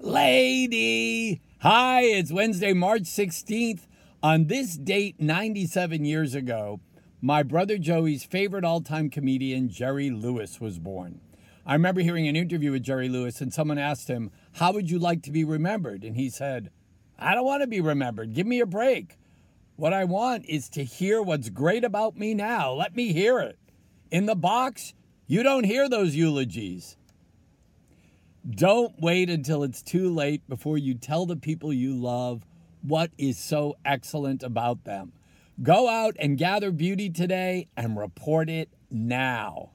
Lady. Hi, it's Wednesday, March 16th. On this date, 97 years ago, my brother Joey's favorite all time comedian, Jerry Lewis, was born. I remember hearing an interview with Jerry Lewis, and someone asked him, How would you like to be remembered? And he said, I don't want to be remembered. Give me a break. What I want is to hear what's great about me now. Let me hear it. In the box, you don't hear those eulogies. Don't wait until it's too late before you tell the people you love what is so excellent about them. Go out and gather beauty today and report it now.